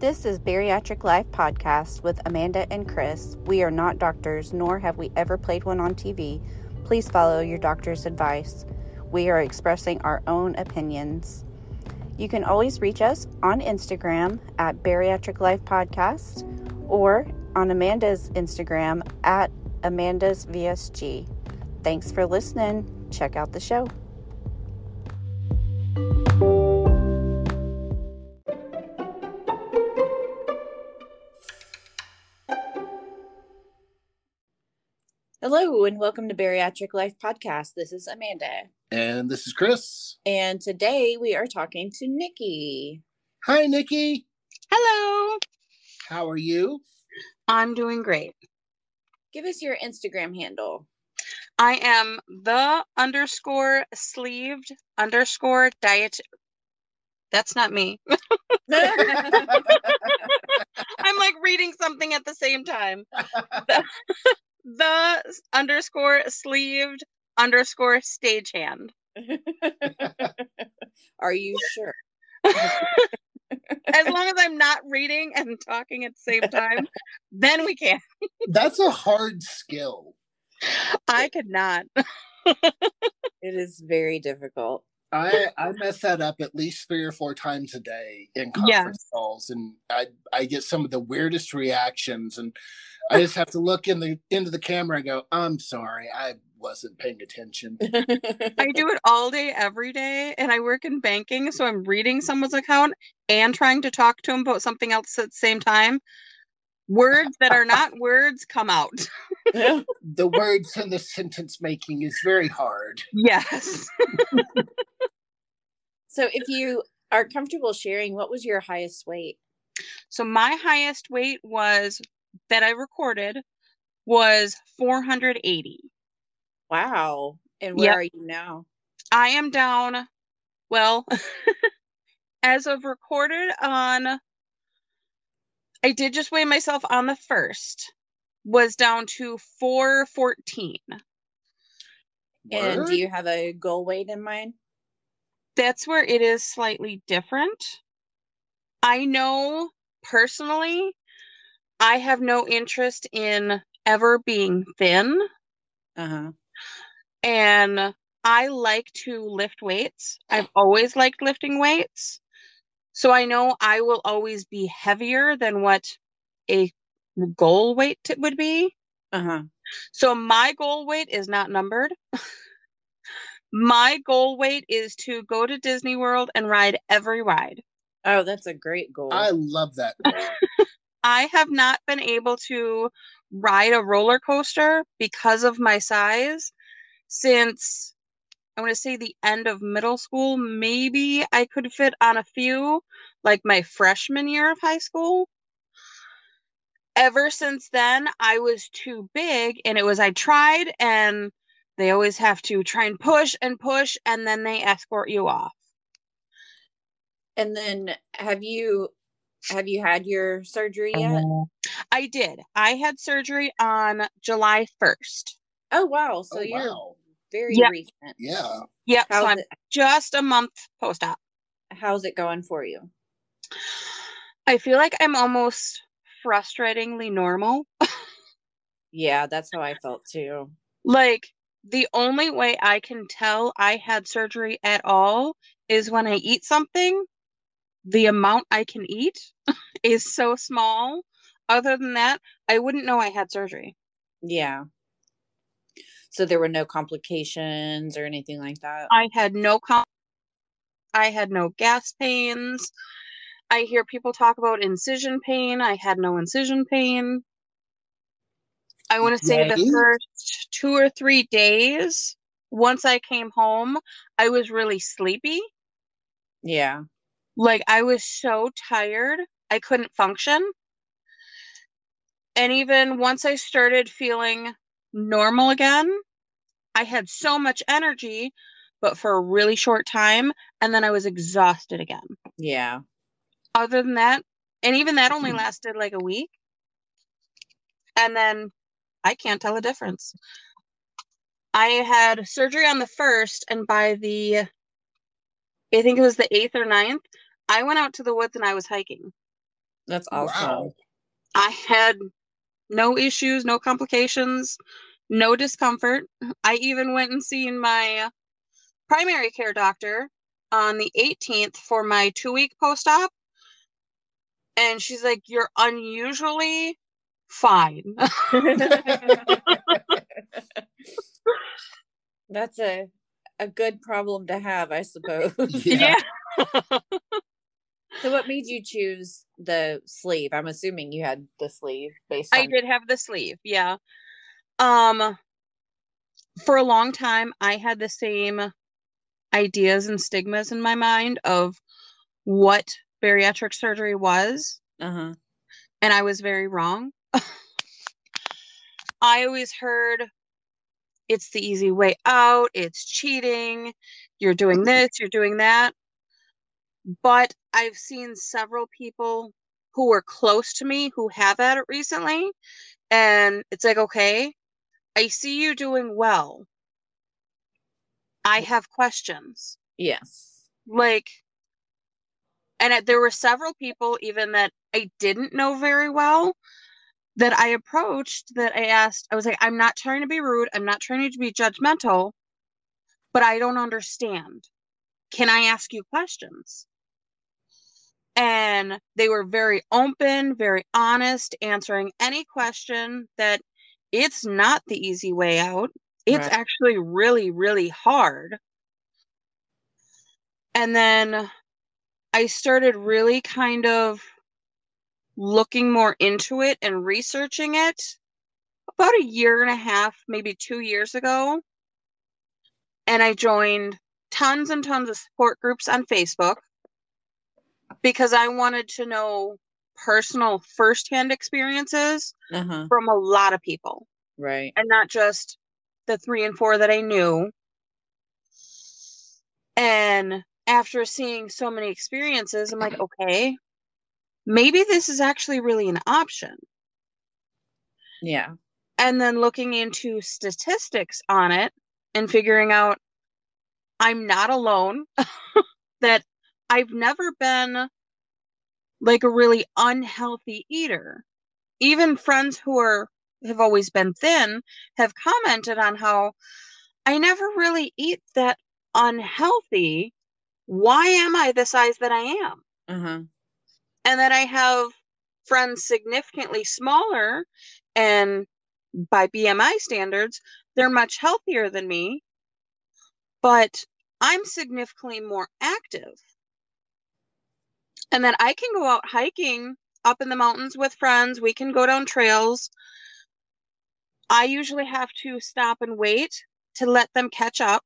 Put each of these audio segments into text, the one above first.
This is Bariatric Life Podcast with Amanda and Chris. We are not doctors, nor have we ever played one on TV. Please follow your doctor's advice. We are expressing our own opinions. You can always reach us on Instagram at Bariatric Life Podcast or on Amanda's Instagram at Amanda's VSG. Thanks for listening. Check out the show. Hello, and welcome to Bariatric Life Podcast. This is Amanda. And this is Chris. And today we are talking to Nicki. Hi, Nicki. Hello. How are you? I'm doing great. Give us your Instagram handle. I am the underscore sleeved underscore diet. That's not me. I'm like reading something at the same time. The, the underscore sleeved underscore stagehand. Are you sure? as long as I'm not reading and talking at the same time, then we can. That's a hard skill. I could not. it is very difficult. I I mess that up at least three or four times a day in conference calls, and I I get some of the weirdest reactions, and I just have to look in the into the camera and go, "I'm sorry, I wasn't paying attention." I do it all day, every day, and I work in banking, so I'm reading someone's account and trying to talk to them about something else at the same time. Words that are not words come out. the words in the sentence making is very hard. Yes. so, if you are comfortable sharing, what was your highest weight? So, my highest weight was that I recorded was 480. Wow. And where yep. are you now? I am down, well, as of recorded on, I did just weigh myself on the first, was down to 414. And do you have a goal weight in mind? That's where it is slightly different. I know personally I have no interest in ever being thin. Uh-huh. And I like to lift weights. I've always liked lifting weights. So I know I will always be heavier than what a goal weight would be. Uh-huh. So my goal weight is not numbered. my goal weight is to go to Disney World and ride every ride. Oh, that's a great goal. I love that. I have not been able to ride a roller coaster because of my size since I want to say the end of middle school. Maybe I could fit on a few, like my freshman year of high school. Ever since then, I was too big, and it was I tried, and they always have to try and push and push, and then they escort you off. And then, have you have you had your surgery yet? Uh, I did. I had surgery on July 1st. Oh wow. So oh, you're wow. Very yep. recent. Yeah. Yeah. So I'm it? just a month post op. How's it going for you? I feel like I'm almost frustratingly normal. yeah, that's how I felt too. Like the only way I can tell I had surgery at all is when I eat something the amount I can eat is so small. Other than that, I wouldn't know I had surgery. Yeah. So there were no complications or anything like that. I had no com- I had no gas pains. I hear people talk about incision pain. I had no incision pain. I want to say Yay. the first two or three days, once I came home, I was really sleepy. Yeah. Like I was so tired, I couldn't function. And even once I started feeling normal again, I had so much energy, but for a really short time. And then I was exhausted again. Yeah. Other than that, and even that only hmm. lasted like a week. And then I can't tell a difference. I had surgery on the first, and by the, I think it was the eighth or ninth, I went out to the woods and I was hiking. That's awesome. Wow. I had no issues, no complications, no discomfort. I even went and seen my primary care doctor on the 18th for my two week post op. And she's like, You're unusually fine. That's a a good problem to have, I suppose. yeah. so what made you choose the sleeve? I'm assuming you had the sleeve based on- I did have the sleeve, yeah. Um for a long time I had the same ideas and stigmas in my mind of what bariatric surgery was. Uh-huh. And I was very wrong. I always heard it's the easy way out, it's cheating, you're doing this, you're doing that. But I've seen several people who were close to me who have had it recently. And it's like, okay, I see you doing well. I have questions. Yes. Like, and there were several people even that I didn't know very well that I approached that I asked, I was like, I'm not trying to be rude. I'm not trying to be judgmental, but I don't understand. Can I ask you questions? And they were very open, very honest, answering any question that it's not the easy way out. It's right. actually really, really hard. And then I started really kind of looking more into it and researching it about a year and a half, maybe two years ago. And I joined tons and tons of support groups on Facebook because I wanted to know personal firsthand experiences uh-huh. from a lot of people. Right. And not just the three and four that I knew. And after seeing so many experiences, I'm like, okay, maybe this is actually really an option. Yeah. And then looking into statistics on it and figuring out I'm not alone, that I've never been like a really unhealthy eater. Even friends who are have always been thin have commented on how I never really eat that unhealthy. Why am I the size that I am? Uh-huh. And that I have friends significantly smaller and by BMI standards, they're much healthier than me, but I'm significantly more active. And then I can go out hiking up in the mountains with friends. We can go down trails. I usually have to stop and wait to let them catch up,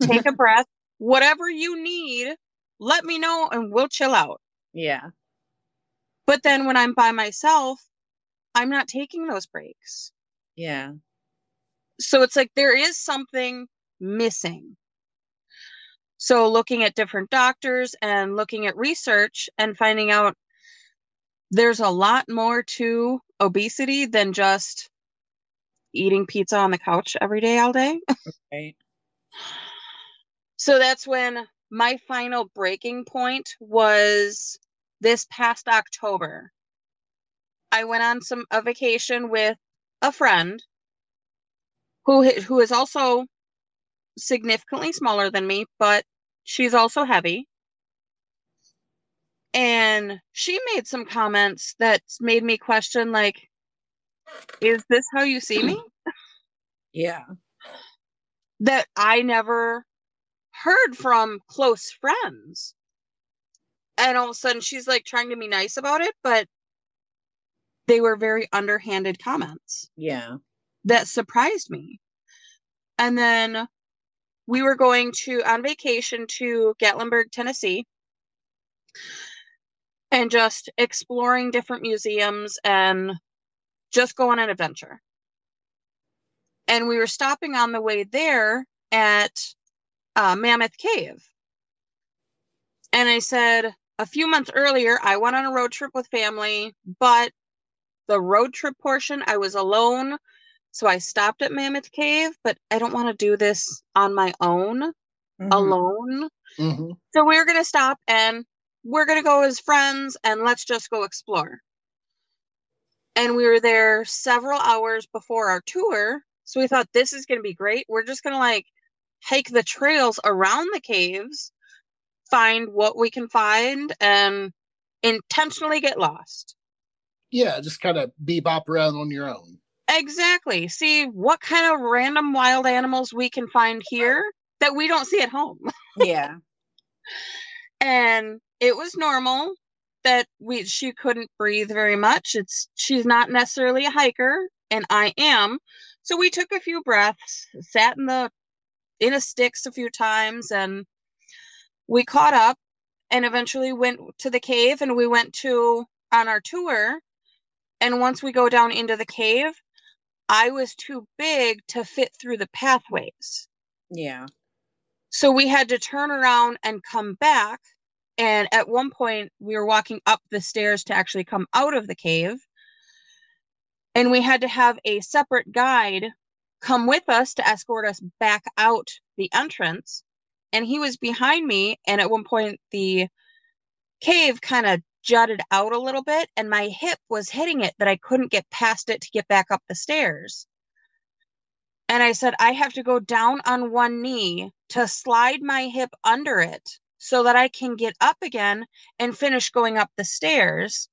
take a breath, whatever you need, let me know and we'll chill out. Yeah. But then when I'm by myself, I'm not taking those breaks. Yeah. So it's like there is something missing. So looking at different doctors and looking at research and finding out there's a lot more to obesity than just eating pizza on the couch every day all day. right. So that's when my final breaking point was this past October. I went on some a vacation with a friend who who is also significantly smaller than me, but she's also heavy. And she made some comments that made me question like is this how you see me? Yeah. That I never heard from close friends. And all of a sudden she's like trying to be nice about it, but they were very underhanded comments. Yeah. That surprised me. And then we were going to on vacation to Gatlinburg, Tennessee, and just exploring different museums and just go on an adventure. And we were stopping on the way there at uh, Mammoth Cave. And I said, a few months earlier, I went on a road trip with family, but the road trip portion, I was alone. So I stopped at Mammoth Cave, but I don't want to do this on my own, mm-hmm. alone. Mm-hmm. So we're going to stop and we're going to go as friends and let's just go explore. And we were there several hours before our tour. So we thought this is going to be great. We're just going to like hike the trails around the caves, find what we can find, and intentionally get lost. Yeah, just kind of bebop around on your own. Exactly. See what kind of random wild animals we can find here that we don't see at home. Yeah. and it was normal that we she couldn't breathe very much. It's she's not necessarily a hiker and I am. So we took a few breaths, sat in the in a sticks a few times and we caught up and eventually went to the cave and we went to on our tour and once we go down into the cave I was too big to fit through the pathways. Yeah. So we had to turn around and come back. And at one point, we were walking up the stairs to actually come out of the cave. And we had to have a separate guide come with us to escort us back out the entrance. And he was behind me. And at one point, the cave kind of jutted out a little bit and my hip was hitting it that I couldn't get past it to get back up the stairs. And I said, I have to go down on one knee to slide my hip under it so that I can get up again and finish going up the stairs.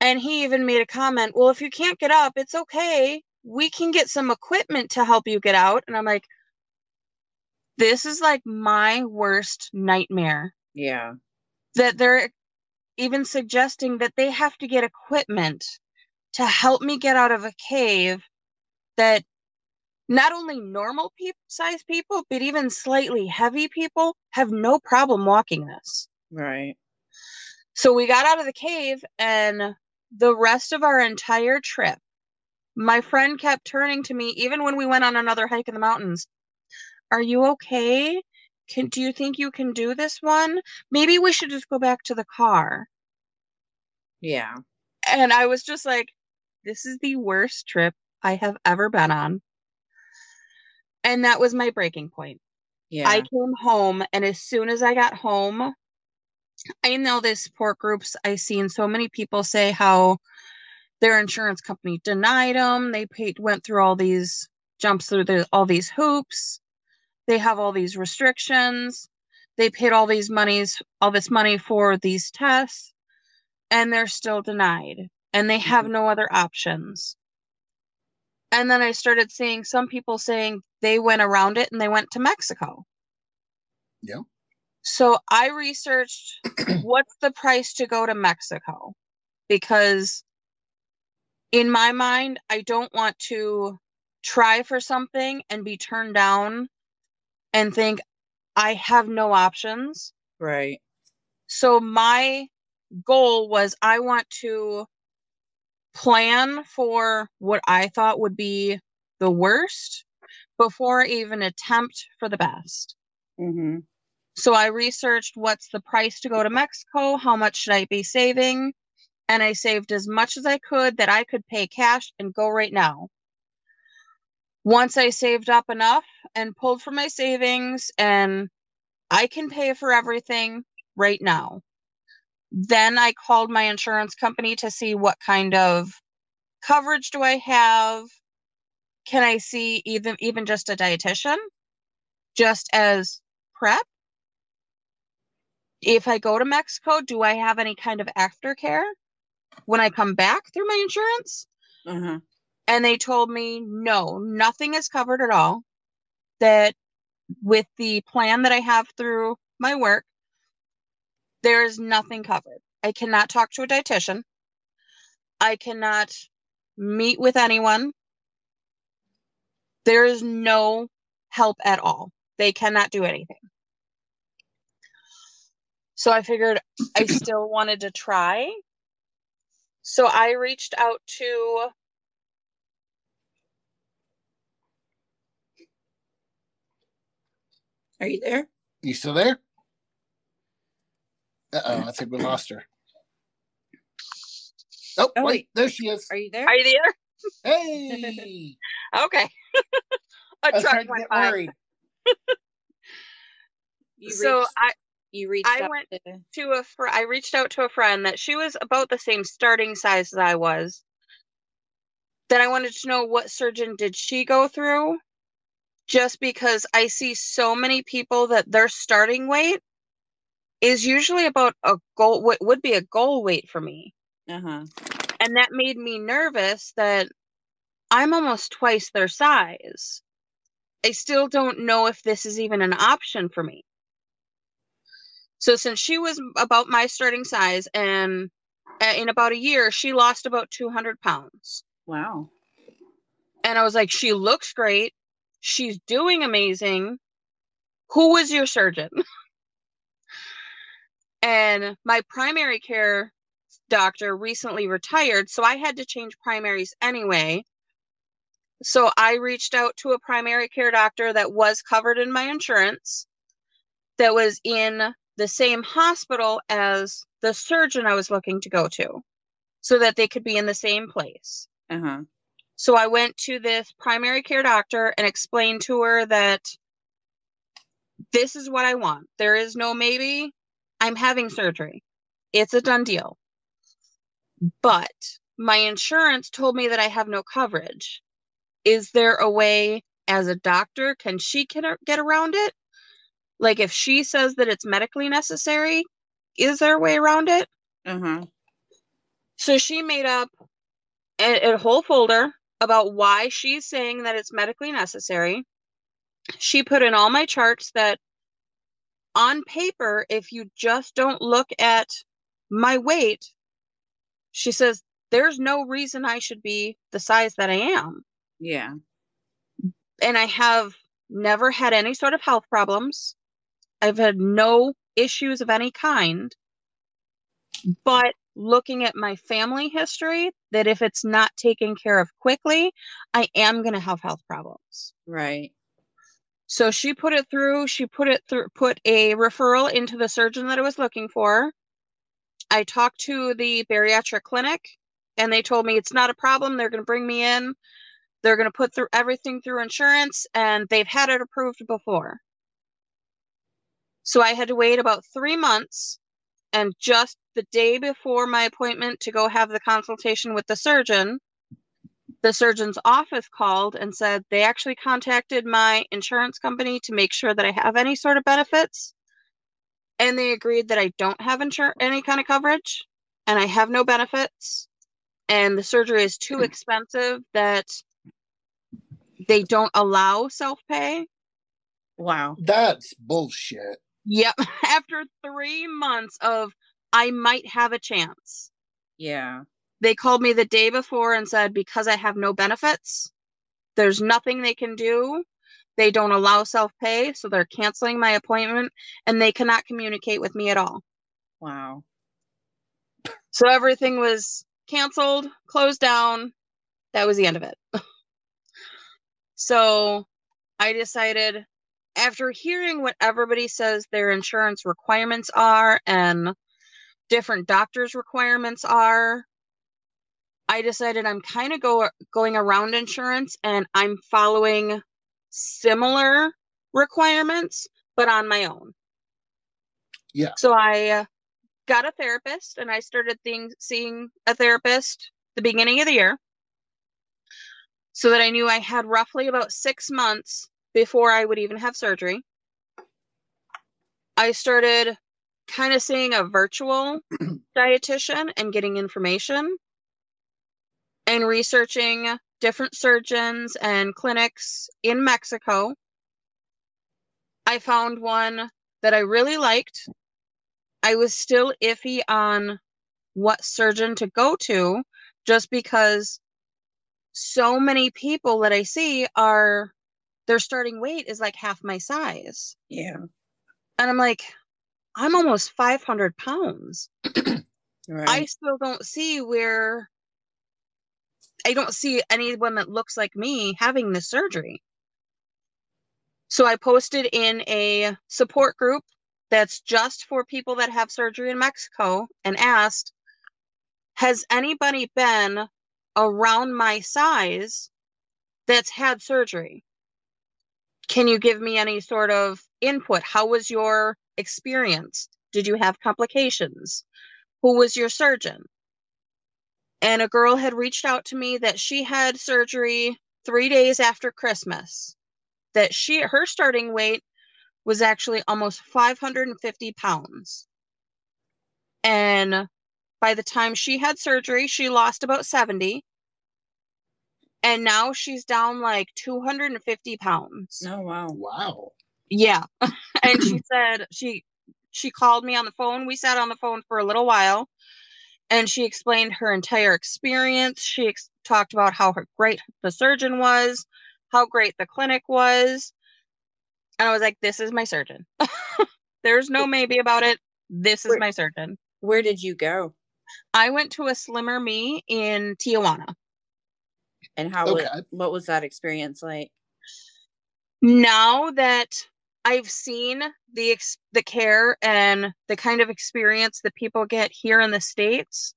And he even made a comment, Well, if you can't get up, it's okay. We can get some equipment to help you get out. And I'm like, This is like my worst nightmare. Yeah. That they're even suggesting that they have to get equipment to help me get out of a cave that not only normal pe- size people, but even slightly heavy people have no problem walking this. Right. So we got out of the cave, and the rest of our entire trip, my friend kept turning to me, even when we went on another hike in the mountains. Are you okay? Can do you think you can do this one? Maybe we should just go back to the car. Yeah. And I was just like, this is the worst trip I have ever been on. And that was my breaking point. Yeah. I came home, and as soon as I got home, I know the support groups. I seen so many people say how their insurance company denied them. They paid, went through all these jumps through the, all these hoops. They have all these restrictions. They paid all these monies, all this money for these tests, and they're still denied, and they have mm-hmm. no other options. And then I started seeing some people saying they went around it and they went to Mexico. Yeah. So I researched what's the price to go to Mexico because in my mind, I don't want to try for something and be turned down and think I have no options. Right. So my goal was I want to plan for what I thought would be the worst before I even attempt for the best. Mm-hmm. So I researched what's the price to go to Mexico, how much should I be saving, and I saved as much as I could that I could pay cash and go right now. Once I saved up enough and pulled from my savings and I can pay for everything right now. Then I called my insurance company to see what kind of coverage do I have? Can I see even even just a dietitian just as prep? If I go to Mexico, do I have any kind of aftercare when I come back through my insurance? Uh-huh. And they told me no, nothing is covered at all. That with the plan that I have through my work, there is nothing covered. I cannot talk to a dietitian. I cannot meet with anyone. There is no help at all. They cannot do anything. So I figured I still wanted to try. So I reached out to Are you there? You still there? Uh oh, I think we lost her. Oh, Oh, wait, wait. there she is. Are you there? Are you there? Hey, Okay. I a was truck to went get by. worried. You So I You reached I went to, to a fr- I reached out to a friend that she was about the same starting size as I was. That I wanted to know what surgeon did she go through? Just because I see so many people that their starting weight is usually about a goal what would be a goal weight for me. Uh-huh. And that made me nervous that I'm almost twice their size. I still don't know if this is even an option for me. So since she was about my starting size and in about a year she lost about 200 pounds. Wow. And I was like she looks great. She's doing amazing. Who was your surgeon? and my primary care doctor recently retired, so I had to change primaries anyway. So I reached out to a primary care doctor that was covered in my insurance, that was in the same hospital as the surgeon I was looking to go to, so that they could be in the same place. Uh-huh. So I went to this primary care doctor and explained to her that this is what I want. There is no maybe. I'm having surgery. It's a done deal. But my insurance told me that I have no coverage is there a way as a doctor can she get around it like if she says that it's medically necessary is there a way around it uh-huh so she made up a, a whole folder about why she's saying that it's medically necessary she put in all my charts that on paper if you just don't look at my weight she says there's no reason i should be the size that i am yeah. And I have never had any sort of health problems. I've had no issues of any kind. But looking at my family history, that if it's not taken care of quickly, I am going to have health problems. Right. So she put it through, she put it through, put a referral into the surgeon that I was looking for. I talked to the bariatric clinic and they told me it's not a problem. They're going to bring me in. They're going to put through everything through insurance and they've had it approved before. So I had to wait about three months. And just the day before my appointment to go have the consultation with the surgeon, the surgeon's office called and said they actually contacted my insurance company to make sure that I have any sort of benefits. And they agreed that I don't have insur- any kind of coverage and I have no benefits. And the surgery is too mm. expensive that they don't allow self pay. Wow. That's bullshit. Yep. After three months of I might have a chance. Yeah. They called me the day before and said, because I have no benefits, there's nothing they can do. They don't allow self pay, so they're canceling my appointment and they cannot communicate with me at all. Wow. So everything was canceled, closed down. That was the end of it. So I decided after hearing what everybody says their insurance requirements are and different doctors' requirements are, I decided I'm kind of go going around insurance and I'm following similar requirements but on my own. Yeah. So I got a therapist and I started things seeing a therapist the beginning of the year so that I knew I had roughly about six months before I would even have surgery. I started kind of seeing a virtual dietitian and getting information and researching different surgeons and clinics in Mexico. I found one that I really liked. I was still iffy on what surgeon to go to just because so many people that I see are their starting weight is like half my size. Yeah. And I'm like, I'm almost 500 pounds. right. I still don't see where I don't see anyone that looks like me having this surgery. So I posted in a support group that's just for people that have surgery in Mexico and asked, has anybody been around my size that's had surgery. Can you give me any sort of input? How was your experience? Did you have complications? Who was your surgeon? And a girl had reached out to me that she had surgery three days after Christmas. That she her starting weight was actually almost 550 pounds. And by the time she had surgery, she lost about 70. And now she's down like 250 pounds. Oh wow. Wow. Yeah. and she said she she called me on the phone. We sat on the phone for a little while and she explained her entire experience. She ex- talked about how her great the surgeon was, how great the clinic was. And I was like, this is my surgeon. There's no maybe about it. This is where, my surgeon. Where did you go? I went to a Slimmer Me in Tijuana. And how okay. was, what was that experience like? Now that I've seen the ex- the care and the kind of experience that people get here in the states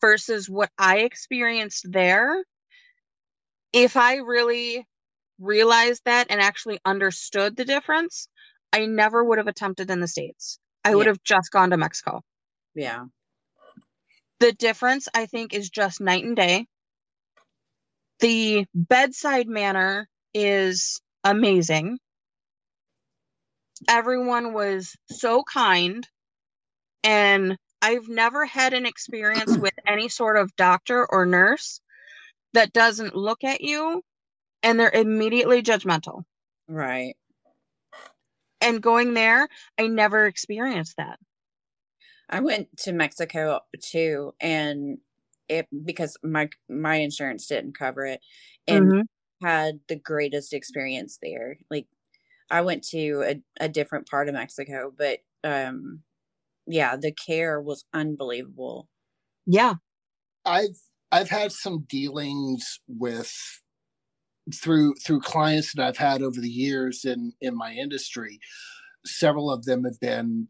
versus what I experienced there, if I really realized that and actually understood the difference, I never would have attempted in the states. I yeah. would have just gone to Mexico. Yeah. The difference I think is just night and day. The bedside manner is amazing everyone was so kind and I've never had an experience with any sort of doctor or nurse that doesn't look at you and they're immediately judgmental. Right. And going there, I never experienced that. I went to Mexico too and it because my my insurance didn't cover it and mm-hmm. had the greatest experience there. Like I went to a, a different part of Mexico, but um yeah, the care was unbelievable. Yeah. I've I've had some dealings with through through clients that I've had over the years in in my industry. Several of them have been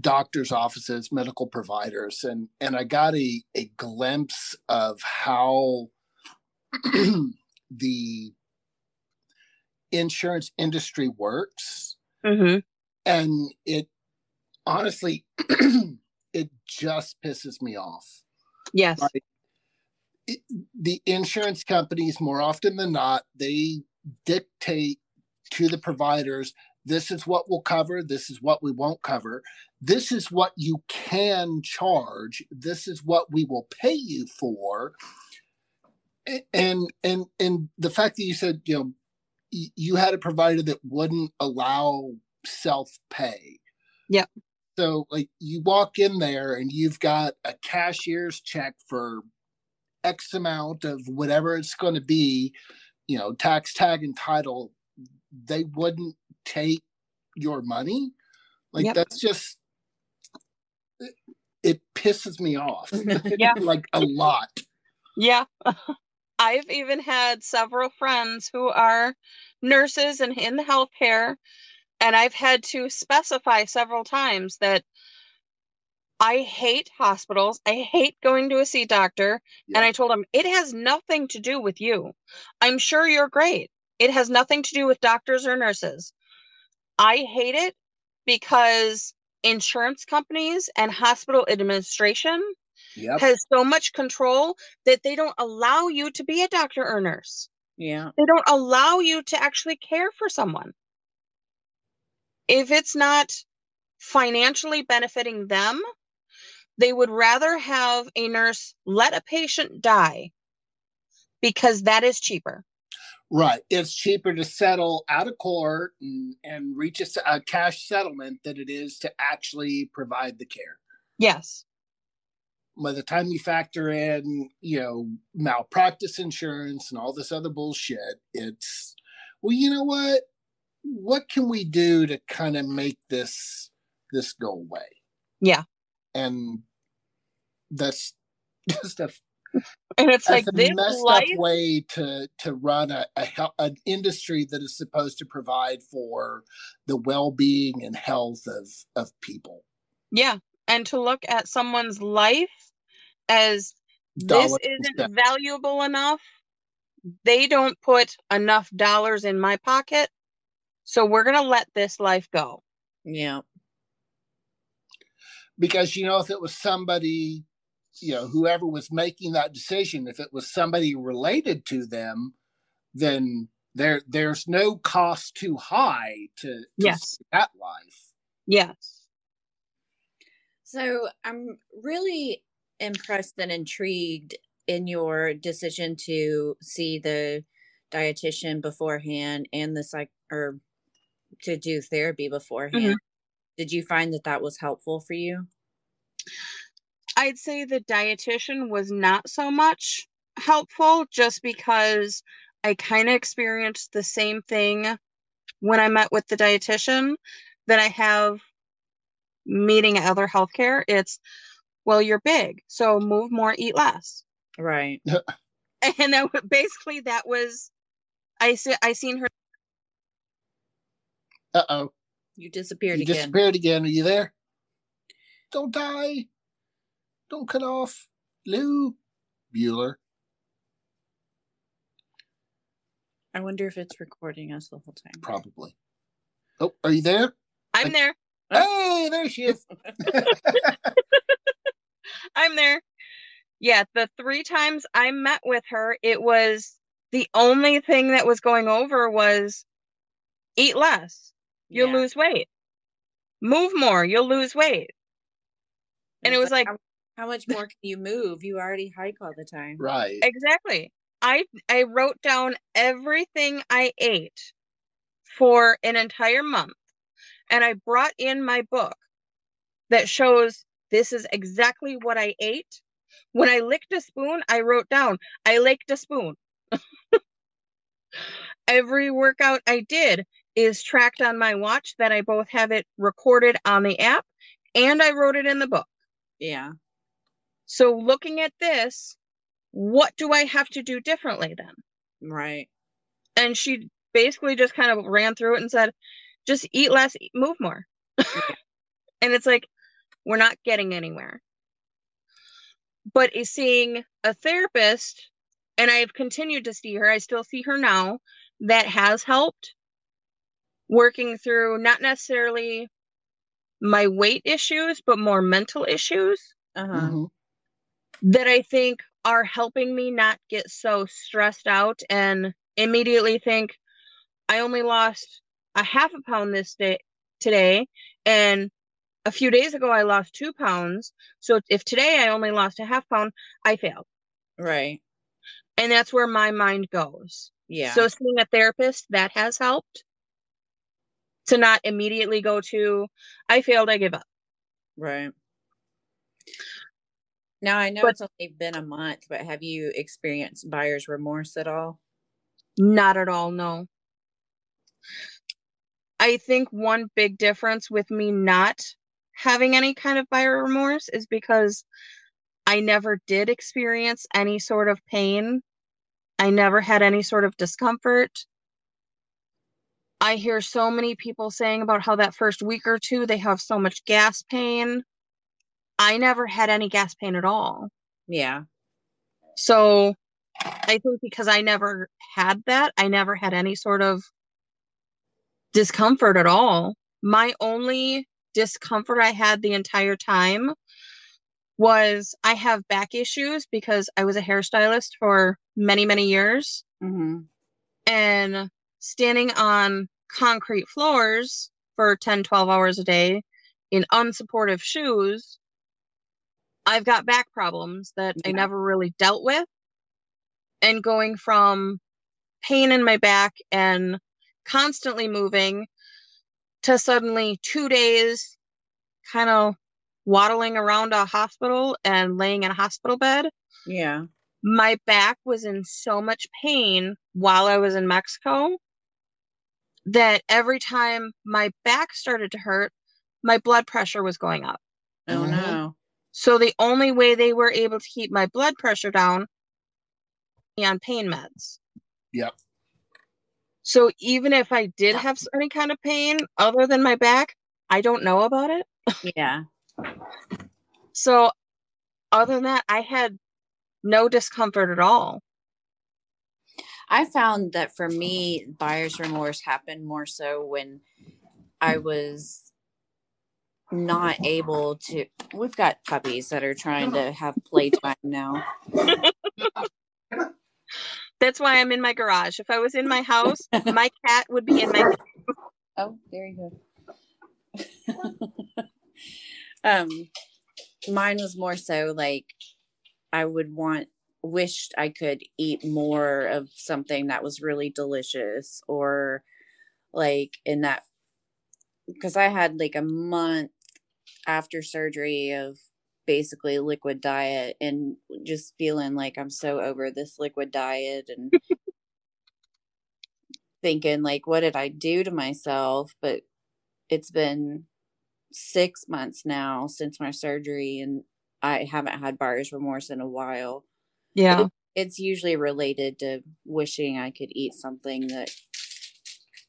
doctors' offices, medical providers, and and I got a a glimpse of how the insurance industry works. Mm-hmm. And it honestly, it just pisses me off. Yes. Like, it, the insurance companies, more often than not, they dictate to the providers this is what we'll cover, this is what we won't cover, this is what you can charge, this is what we will pay you for. And and and the fact that you said, you know, you had a provider that wouldn't allow self pay. Yeah. So like you walk in there and you've got a cashier's check for X amount of whatever it's going to be, you know, tax tag and title, they wouldn't take your money. Like yep. that's just it, it pisses me off. yeah. like a lot. Yeah. I've even had several friends who are nurses and in the healthcare, and I've had to specify several times that I hate hospitals. I hate going to a C doctor. Yeah. And I told them it has nothing to do with you. I'm sure you're great. It has nothing to do with doctors or nurses. I hate it because insurance companies and hospital administration yep. has so much control that they don't allow you to be a doctor or nurse. Yeah. They don't allow you to actually care for someone. If it's not financially benefiting them, they would rather have a nurse let a patient die because that is cheaper. Right. It's cheaper to settle out of court and, and reach a, a cash settlement than it is to actually provide the care. Yes by the time you factor in, you know, malpractice insurance and all this other bullshit, it's well, you know what? What can we do to kind of make this this go away? Yeah. And that's just a and it's like a this messed life... up way to to run a, a an industry that is supposed to provide for the well-being and health of of people. Yeah, and to look at someone's life as this isn't valuable enough. They don't put enough dollars in my pocket. So we're going to let this life go. Yeah. Because, you know, if it was somebody, you know, whoever was making that decision, if it was somebody related to them, then there there's no cost too high to, to yes. that life. Yes. So I'm really impressed and intrigued in your decision to see the dietitian beforehand and the psych or to do therapy beforehand. Mm-hmm. Did you find that that was helpful for you? I'd say the dietitian was not so much helpful just because I kind of experienced the same thing when I met with the dietitian that I have meeting at other healthcare. It's, well, you're big, so move more, eat less. Right. and that basically that was I see I seen her Uh oh. You disappeared you again. disappeared again. Are you there? Don't die. Don't cut off. Lou Bueller. I wonder if it's recording us the whole time. Probably. Oh, are you there? I'm there. Oh. Hey, there she is. I'm there. Yeah, the three times I met with her, it was the only thing that was going over was eat less, you'll yeah. lose weight. Move more, you'll lose weight. And, and it was like, like how, how much more can you move? You already hike all the time. Right. Exactly. I I wrote down everything I ate for an entire month and I brought in my book that shows this is exactly what I ate. When I licked a spoon, I wrote down, I licked a spoon. Every workout I did is tracked on my watch that I both have it recorded on the app and I wrote it in the book. Yeah. So looking at this, what do I have to do differently then? Right. And she basically just kind of ran through it and said, just eat less, move more. and it's like, we're not getting anywhere. But is seeing a therapist, and I've continued to see her, I still see her now, that has helped working through not necessarily my weight issues, but more mental issues uh-huh. mm-hmm. That I think are helping me not get so stressed out and immediately think I only lost a half a pound this day today and a few days ago I lost two pounds. So if today I only lost a half pound, I failed. Right. And that's where my mind goes. Yeah. So seeing a therapist that has helped to not immediately go to I failed, I give up. Right. Now I know but, it's only been a month, but have you experienced buyer's remorse at all? Not at all, no. I think one big difference with me not having any kind of buyer remorse is because I never did experience any sort of pain. I never had any sort of discomfort. I hear so many people saying about how that first week or two they have so much gas pain. I never had any gas pain at all. Yeah. So I think because I never had that, I never had any sort of discomfort at all. My only discomfort I had the entire time was I have back issues because I was a hairstylist for many, many years. Mm-hmm. And standing on concrete floors for 10, 12 hours a day in unsupportive shoes, I've got back problems that yeah. I never really dealt with. And going from pain in my back and constantly moving to suddenly two days kind of waddling around a hospital and laying in a hospital bed. Yeah. My back was in so much pain while I was in Mexico that every time my back started to hurt, my blood pressure was going up. No. So the only way they were able to keep my blood pressure down on pain meds. Yep. So even if I did have any kind of pain other than my back, I don't know about it. Yeah. so other than that, I had no discomfort at all. I found that for me, buyer's remorse happened more so when I was not able to. We've got puppies that are trying to have playtime now. That's why I'm in my garage. If I was in my house, my cat would be in my. Oh, there you go. um, mine was more so like I would want wished I could eat more of something that was really delicious or like in that because I had like a month after surgery of basically liquid diet and just feeling like I'm so over this liquid diet and thinking like what did I do to myself but it's been 6 months now since my surgery and I haven't had buyer's remorse in a while. Yeah. It, it's usually related to wishing I could eat something that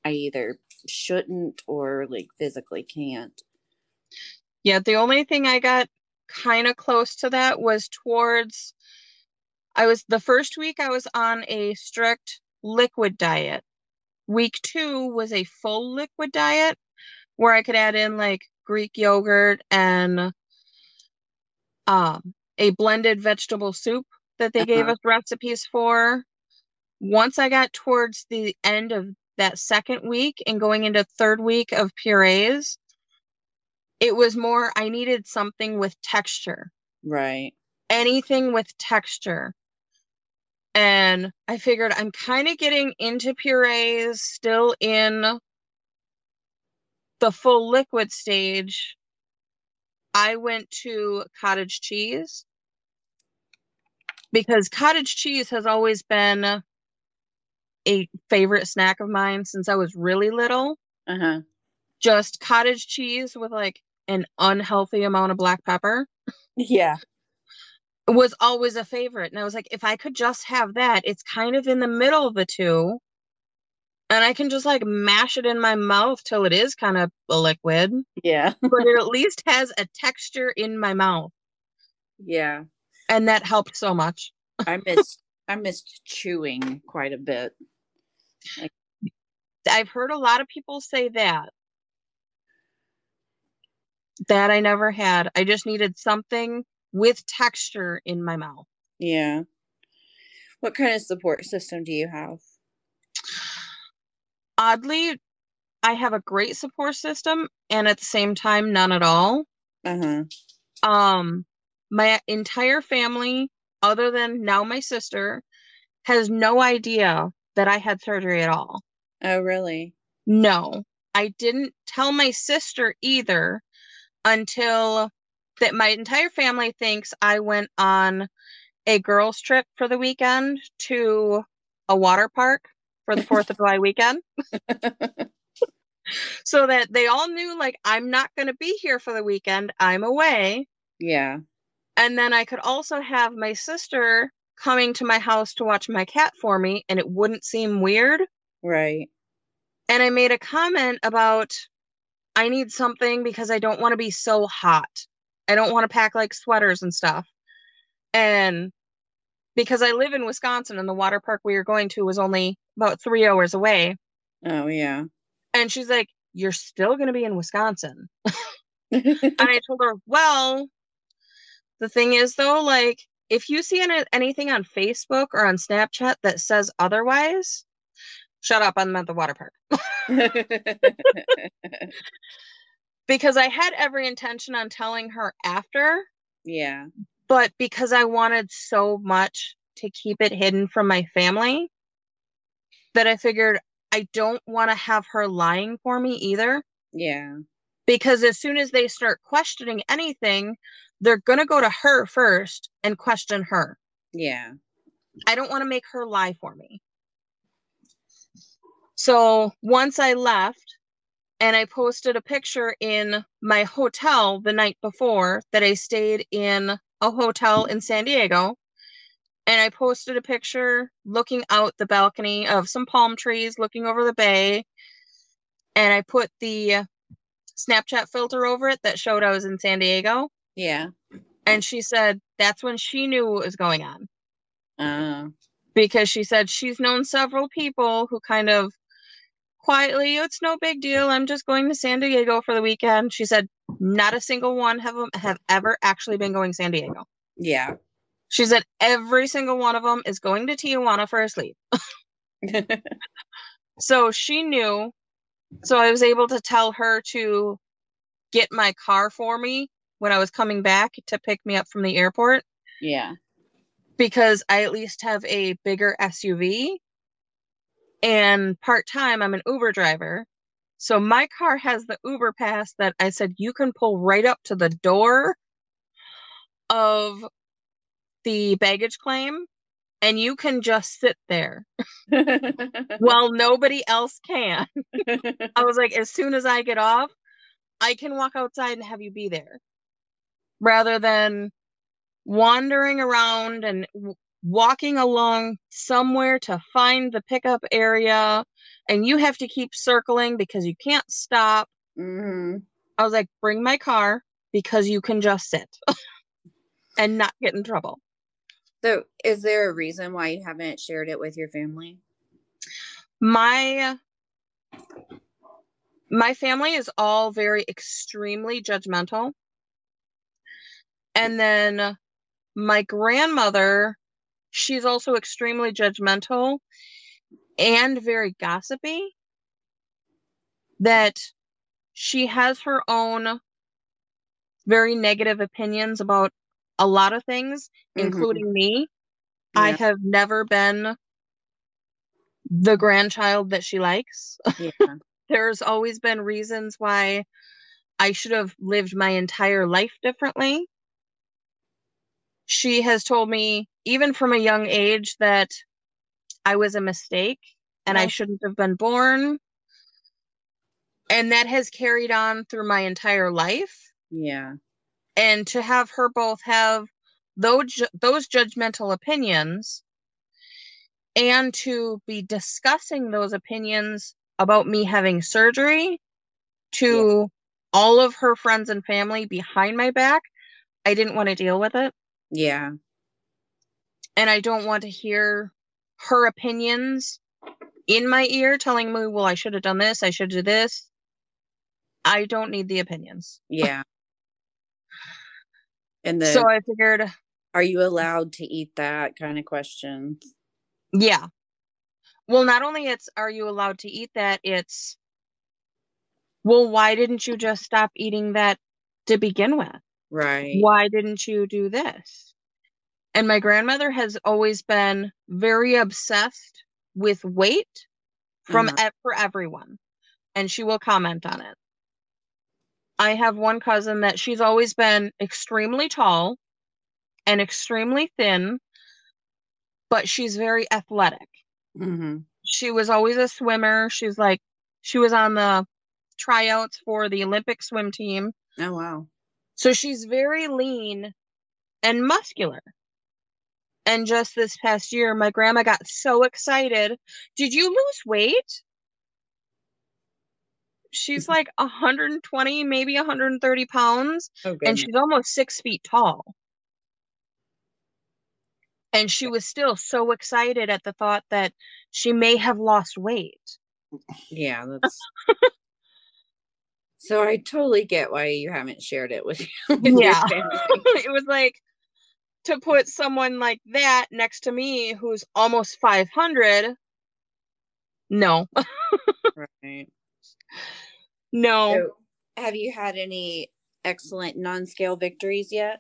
I either shouldn't or like physically can't. Yeah, the only thing I got kind of close to that was towards I was the first week I was on a strict liquid diet. Week 2 was a full liquid diet where I could add in like Greek yogurt and um, a blended vegetable soup that they uh-huh. gave us recipes for. Once I got towards the end of that second week and going into third week of purees, it was more I needed something with texture. Right. Anything with texture. And I figured I'm kind of getting into purees still in the full liquid stage I went to cottage cheese because cottage cheese has always been a favorite snack of mine since I was really little. Uh-huh. Just cottage cheese with like an unhealthy amount of black pepper. Yeah. Was always a favorite. And I was like, if I could just have that, it's kind of in the middle of the two and I can just like mash it in my mouth till it is kind of a liquid. Yeah. but it at least has a texture in my mouth. Yeah. And that helped so much. I missed I missed chewing quite a bit. Like, I've heard a lot of people say that. That I never had. I just needed something with texture in my mouth. Yeah. What kind of support system do you have? oddly, I have a great support system and at the same time none at all. Uh-huh. Um my entire family other than now my sister has no idea that I had surgery at all. Oh, really? No. I didn't tell my sister either until that my entire family thinks I went on a girls trip for the weekend to a water park for the 4th of July weekend. so that they all knew, like, I'm not going to be here for the weekend. I'm away. Yeah. And then I could also have my sister coming to my house to watch my cat for me, and it wouldn't seem weird. Right. And I made a comment about I need something because I don't want to be so hot. I don't want to pack like sweaters and stuff. And because I live in Wisconsin and the water park we were going to was only about three hours away. Oh, yeah. And she's like, You're still going to be in Wisconsin. and I told her, Well, the thing is, though, like, if you see any- anything on Facebook or on Snapchat that says otherwise, shut up. I'm at the water park. because I had every intention on telling her after. Yeah. But because I wanted so much to keep it hidden from my family, that I figured I don't want to have her lying for me either. Yeah. Because as soon as they start questioning anything, they're going to go to her first and question her. Yeah. I don't want to make her lie for me. So once I left and I posted a picture in my hotel the night before that I stayed in a hotel in San Diego and I posted a picture looking out the balcony of some palm trees looking over the bay. And I put the Snapchat filter over it that showed I was in San Diego. Yeah. And she said that's when she knew what was going on. Uh. because she said she's known several people who kind of quietly, oh, it's no big deal. I'm just going to San Diego for the weekend. She said not a single one have um, have ever actually been going San Diego. Yeah. She said every single one of them is going to Tijuana for a sleeve. so she knew. So I was able to tell her to get my car for me when I was coming back to pick me up from the airport. Yeah. Because I at least have a bigger SUV and part time I'm an Uber driver. So my car has the Uber pass that I said you can pull right up to the door of the baggage claim and you can just sit there while nobody else can. I was like, as soon as I get off, I can walk outside and have you be there rather than wandering around and walking along somewhere to find the pickup area and you have to keep circling because you can't stop. Mm-hmm. I was like, bring my car because you can just sit and not get in trouble. So, is there a reason why you haven't shared it with your family? My my family is all very extremely judgmental. And then my grandmother she's also extremely judgmental and very gossipy that she has her own very negative opinions about a lot of things mm-hmm. including me yeah. i have never been the grandchild that she likes yeah. there's always been reasons why i should have lived my entire life differently she has told me even from a young age that I was a mistake and I shouldn't have been born. And that has carried on through my entire life. Yeah. And to have her both have those those judgmental opinions and to be discussing those opinions about me having surgery to yeah. all of her friends and family behind my back, I didn't want to deal with it. Yeah and I don't want to hear her opinions in my ear telling me, well, I should have done this, I should do this. I don't need the opinions. Yeah. And the, so I figured are you allowed to eat that kind of questions? Yeah. Well, not only it's are you allowed to eat that, it's well, why didn't you just stop eating that to begin with? Right. Why didn't you do this? And my grandmother has always been very obsessed with weight from mm-hmm. e- for everyone, and she will comment on it. I have one cousin that she's always been extremely tall and extremely thin, but she's very athletic. Mm-hmm. She was always a swimmer. She's like, she was on the tryouts for the Olympic swim team. Oh, wow. So she's very lean and muscular. And just this past year, my grandma got so excited. Did you lose weight? She's mm-hmm. like 120, maybe 130 pounds, oh, and she's almost six feet tall. And she was still so excited at the thought that she may have lost weight. Yeah, that's. So I totally get why you haven't shared it with, with yeah. it was like to put someone like that next to me who's almost 500 no. Right. No. So have you had any excellent non-scale victories yet?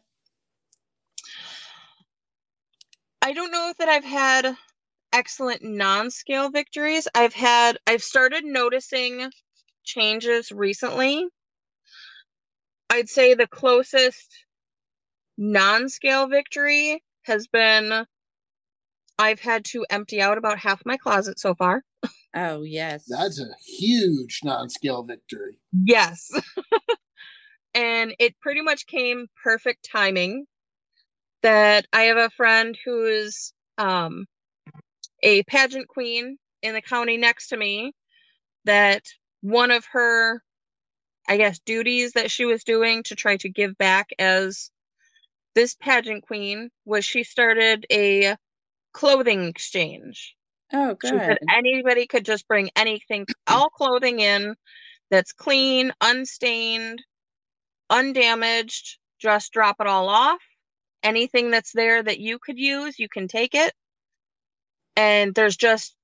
I don't know that i've had excellent non-scale victories. I've had i've started noticing changes recently i'd say the closest non-scale victory has been I've had to empty out about half my closet so far. Oh, yes. That's a huge non-scale victory. Yes. and it pretty much came perfect timing that I have a friend who's um a pageant queen in the county next to me that one of her I guess duties that she was doing to try to give back as this pageant queen was she started a clothing exchange. Oh, good. anybody could just bring anything, all clothing in that's clean, unstained, undamaged. Just drop it all off. Anything that's there that you could use, you can take it. And there's just,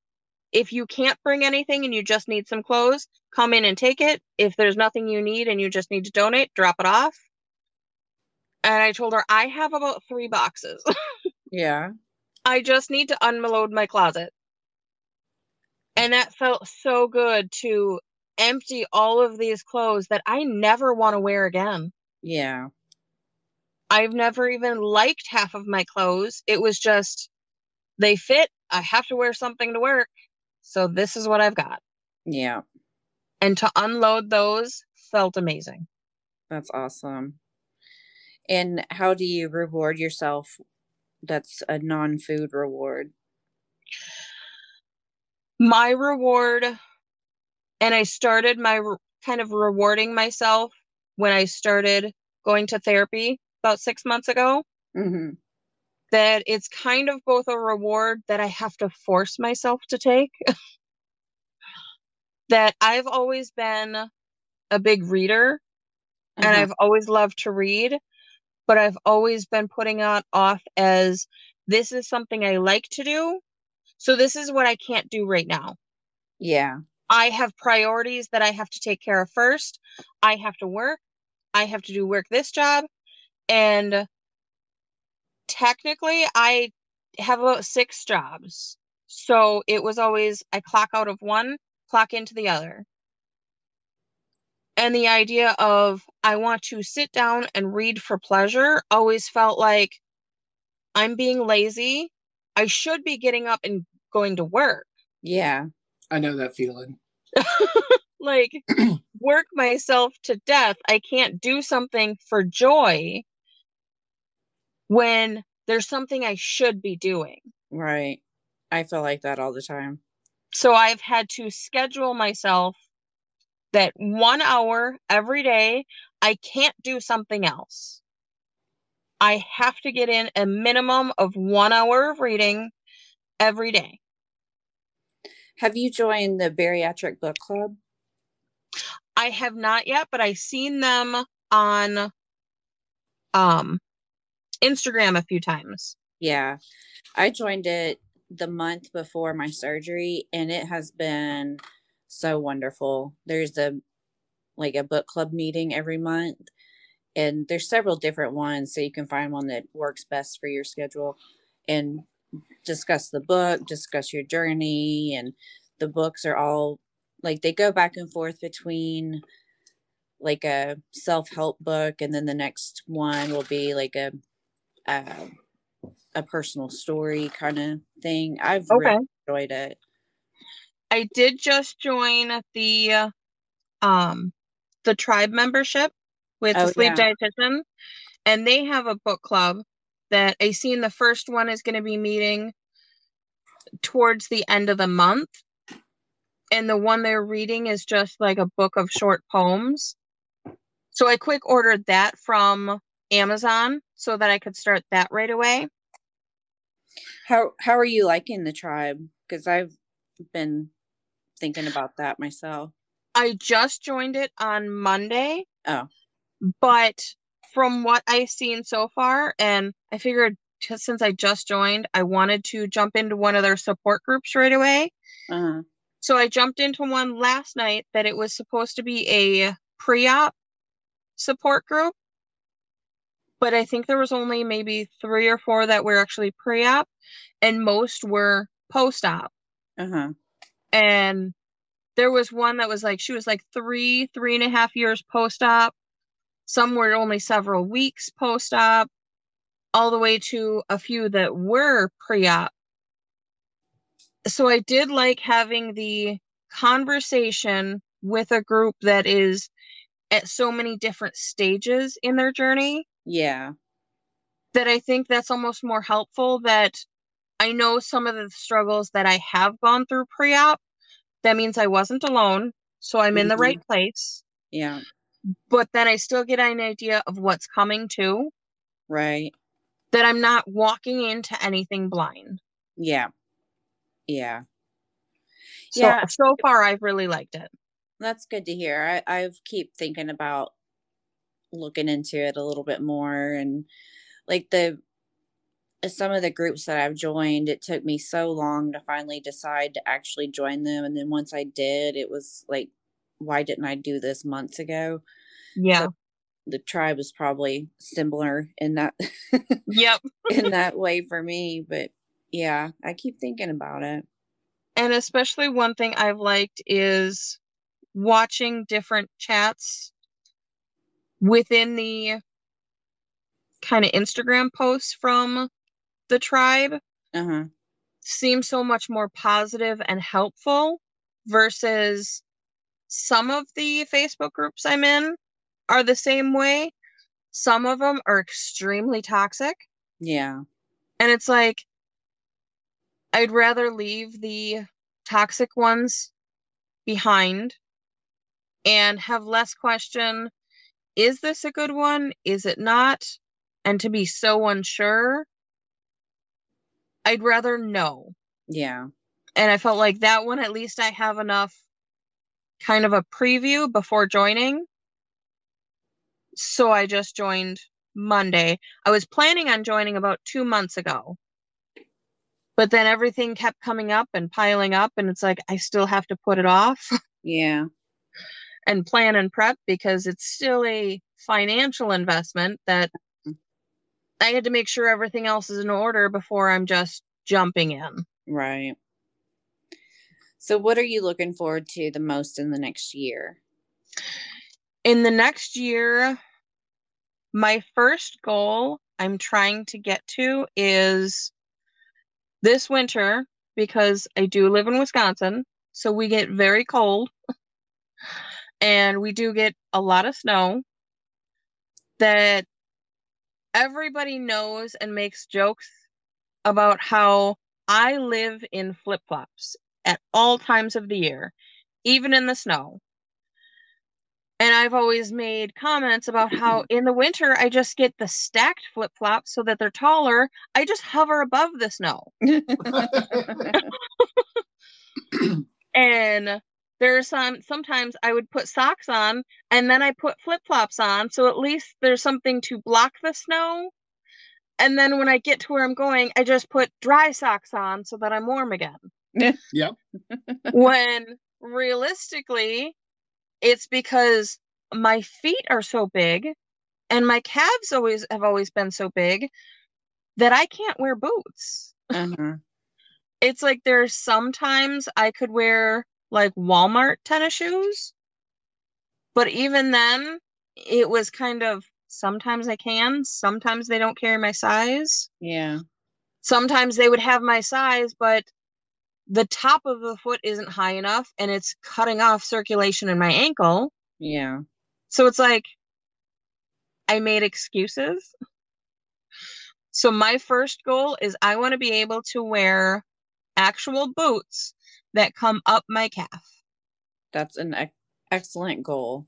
if you can't bring anything and you just need some clothes, come in and take it. If there's nothing you need and you just need to donate, drop it off. And I told her, I have about three boxes. yeah. I just need to unload my closet. And that felt so good to empty all of these clothes that I never want to wear again. Yeah. I've never even liked half of my clothes. It was just they fit. I have to wear something to work. So this is what I've got. Yeah. And to unload those felt amazing. That's awesome. And how do you reward yourself? That's a non food reward. My reward, and I started my re- kind of rewarding myself when I started going to therapy about six months ago. Mm-hmm. That it's kind of both a reward that I have to force myself to take. that I've always been a big reader and uh-huh. I've always loved to read, but I've always been putting it off as this is something I like to do. So this is what I can't do right now. Yeah. I have priorities that I have to take care of first. I have to work. I have to do work this job. And technically, I have about six jobs. So it was always I clock out of one, clock into the other. And the idea of I want to sit down and read for pleasure always felt like I'm being lazy. I should be getting up and going to work. Yeah. I know that feeling. like work myself to death. I can't do something for joy when there's something I should be doing. Right. I feel like that all the time. So I've had to schedule myself that one hour every day, I can't do something else. I have to get in a minimum of one hour of reading every day. Have you joined the bariatric book club? I have not yet, but I've seen them on um Instagram a few times. Yeah. I joined it the month before my surgery and it has been so wonderful. There's a like a book club meeting every month and there's several different ones so you can find one that works best for your schedule and discuss the book, discuss your journey and the books are all like they go back and forth between like a self-help book and then the next one will be like a uh, a personal story kind of thing. I've okay. really enjoyed it. I did just join the um the tribe membership with oh, the sleeve yeah. dietitian and they have a book club that I seen the first one is going to be meeting towards the end of the month and the one they're reading is just like a book of short poems. So I quick ordered that from Amazon so that I could start that right away. How how are you liking the tribe? Because I've been thinking about that myself. I just joined it on Monday. Oh. But from what I've seen so far, and I figured since I just joined, I wanted to jump into one of their support groups right away. Uh-huh. So I jumped into one last night that it was supposed to be a pre op support group but I think there was only maybe three or four that were actually pre-op, and most were post-op. Uh-huh. And there was one that was like she was like three, three and a half years post-op. Some were only several weeks post-op, all the way to a few that were pre-op. So I did like having the conversation with a group that is at so many different stages in their journey yeah. That I think that's almost more helpful that I know some of the struggles that I have gone through pre op. That means I wasn't alone. So I'm mm-hmm. in the right mm-hmm. place. Yeah. But then I still get an idea of what's coming too. Right. That I'm not walking into anything blind. Yeah. Yeah. So, yeah. So far, I've really liked it. That's good to hear. I I keep thinking about looking into it a little bit more and like the uh, some of the groups that I've joined, it took me so long to finally decide to actually join them. And then once I did, it was like, why didn't I do this months ago? Yeah. So the tribe was probably similar in that yep in that way for me but yeah i keep thinking about it and especially one thing i've liked is watching different chats within the kind of instagram posts from the tribe uh-huh. seem so much more positive and helpful versus some of the facebook groups i'm in are the same way. Some of them are extremely toxic. Yeah. And it's like, I'd rather leave the toxic ones behind and have less question is this a good one? Is it not? And to be so unsure, I'd rather know. Yeah. And I felt like that one, at least I have enough kind of a preview before joining so I just joined Monday. I was planning on joining about two months ago. But then everything kept coming up and piling up, and it's like I still have to put it off. Yeah. And plan and prep because it's still a financial investment that I had to make sure everything else is in order before I'm just jumping in. Right. So, what are you looking forward to the most in the next year? In the next year, my first goal I'm trying to get to is this winter because I do live in Wisconsin, so we get very cold and we do get a lot of snow that everybody knows and makes jokes about how I live in flip-flops at all times of the year, even in the snow. And I've always made comments about how in the winter I just get the stacked flip flops so that they're taller. I just hover above the snow. and there's some sometimes I would put socks on and then I put flip flops on so at least there's something to block the snow. And then when I get to where I'm going, I just put dry socks on so that I'm warm again. yeah. when realistically, it's because my feet are so big and my calves always have always been so big that I can't wear boots. Uh-huh. it's like there's sometimes I could wear like Walmart tennis shoes, but even then, it was kind of sometimes I can, sometimes they don't carry my size. Yeah. Sometimes they would have my size, but the top of the foot isn't high enough and it's cutting off circulation in my ankle. Yeah. So it's like I made excuses. So my first goal is I want to be able to wear actual boots that come up my calf. That's an ex- excellent goal.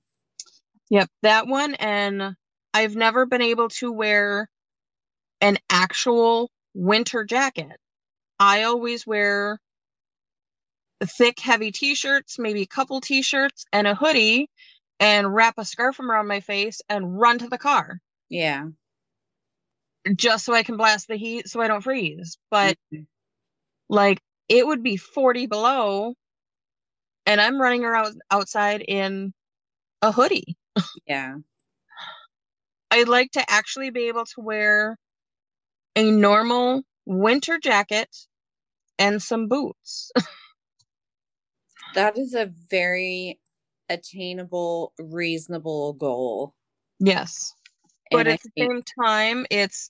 Yep, that one and I've never been able to wear an actual winter jacket. I always wear thick, heavy t shirts, maybe a couple t shirts, and a hoodie, and wrap a scarf around my face and run to the car. Yeah. Just so I can blast the heat so I don't freeze. But mm-hmm. like it would be 40 below and I'm running around outside in a hoodie. Yeah. I'd like to actually be able to wear a normal winter jacket and some boots. that is a very attainable, reasonable goal. Yes. And but at I the think... same time, it's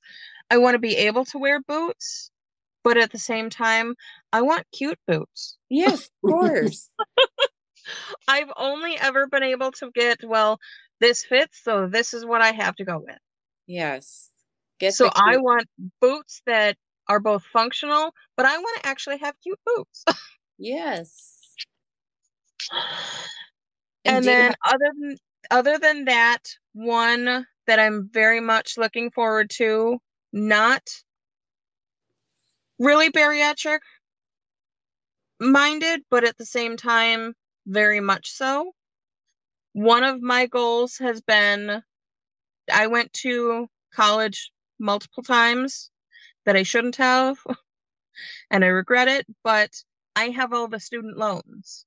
I want to be able to wear boots, but at the same time, I want cute boots. Yes, of course. I've only ever been able to get, well, this fits, so this is what I have to go with. Yes. Get so I want boots that are both functional, but I want to actually have cute boots. yes. And, and then have- other than other than that, one that I'm very much looking forward to, not really bariatric minded, but at the same time, very much so. One of my goals has been I went to college multiple times that I shouldn't have, and I regret it, but I have all the student loans.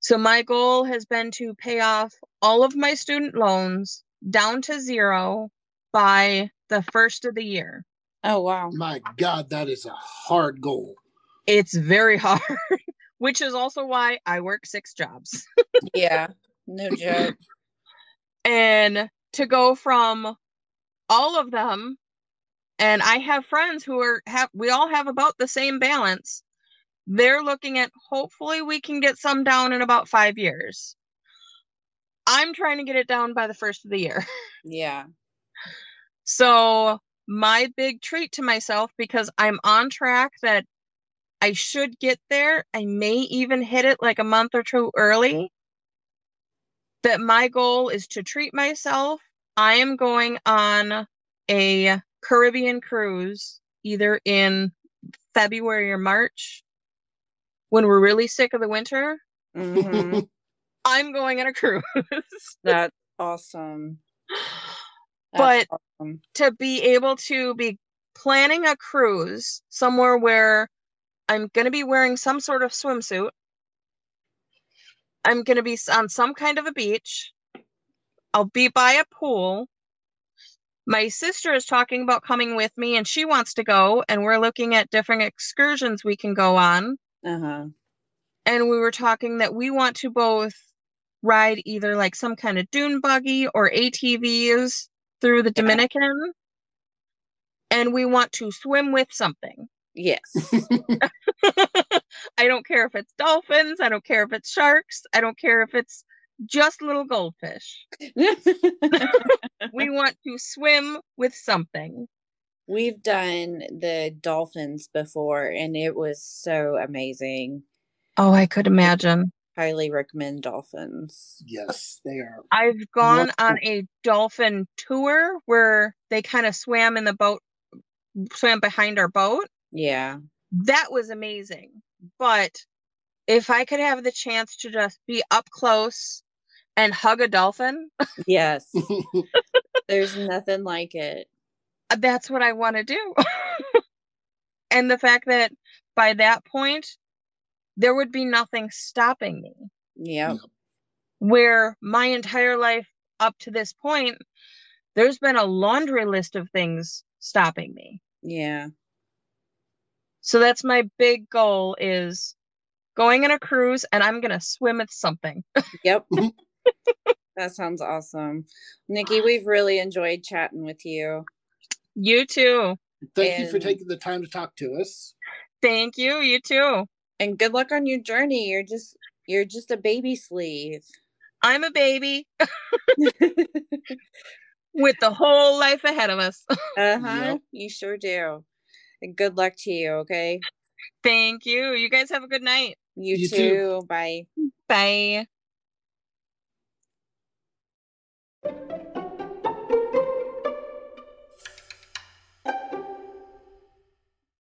So my goal has been to pay off all of my student loans down to zero by the first of the year. Oh wow. My god, that is a hard goal. It's very hard, which is also why I work six jobs. yeah. No joke. And to go from all of them and I have friends who are have we all have about the same balance. They're looking at hopefully we can get some down in about 5 years. I'm trying to get it down by the first of the year. Yeah. So, my big treat to myself because I'm on track that I should get there. I may even hit it like a month or two early. That my goal is to treat myself. I am going on a Caribbean cruise either in February or March when we're really sick of the winter. Mm-hmm. I'm going on a cruise. That's awesome. That's but awesome. to be able to be planning a cruise somewhere where I'm going to be wearing some sort of swimsuit. I'm going to be on some kind of a beach. I'll be by a pool. My sister is talking about coming with me and she wants to go, and we're looking at different excursions we can go on. Uh-huh. And we were talking that we want to both ride either like some kind of dune buggy or ATVs through the Dominican. And we want to swim with something. Yes. I don't care if it's dolphins. I don't care if it's sharks. I don't care if it's just little goldfish. we want to swim with something. We've done the dolphins before and it was so amazing. Oh, I could imagine. Highly recommend dolphins. Yes, they are. I've gone on a dolphin tour where they kind of swam in the boat, swam behind our boat. Yeah. That was amazing. But if I could have the chance to just be up close and hug a dolphin. Yes. There's nothing like it. That's what I want to do. and the fact that by that point, there would be nothing stopping me. Yeah. Where my entire life up to this point, there's been a laundry list of things stopping me. Yeah. So that's my big goal is going on a cruise and I'm going to swim with something. Yep. that sounds awesome. Nicki, we've really enjoyed chatting with you. You too. Thank and you for taking the time to talk to us. Thank you. You too. And good luck on your journey. You're just you're just a baby sleeve. I'm a baby. With the whole life ahead of us. uh-huh. Yep. You sure do. And good luck to you, okay? Thank you. You guys have a good night. You, you too. too. Bye. Bye.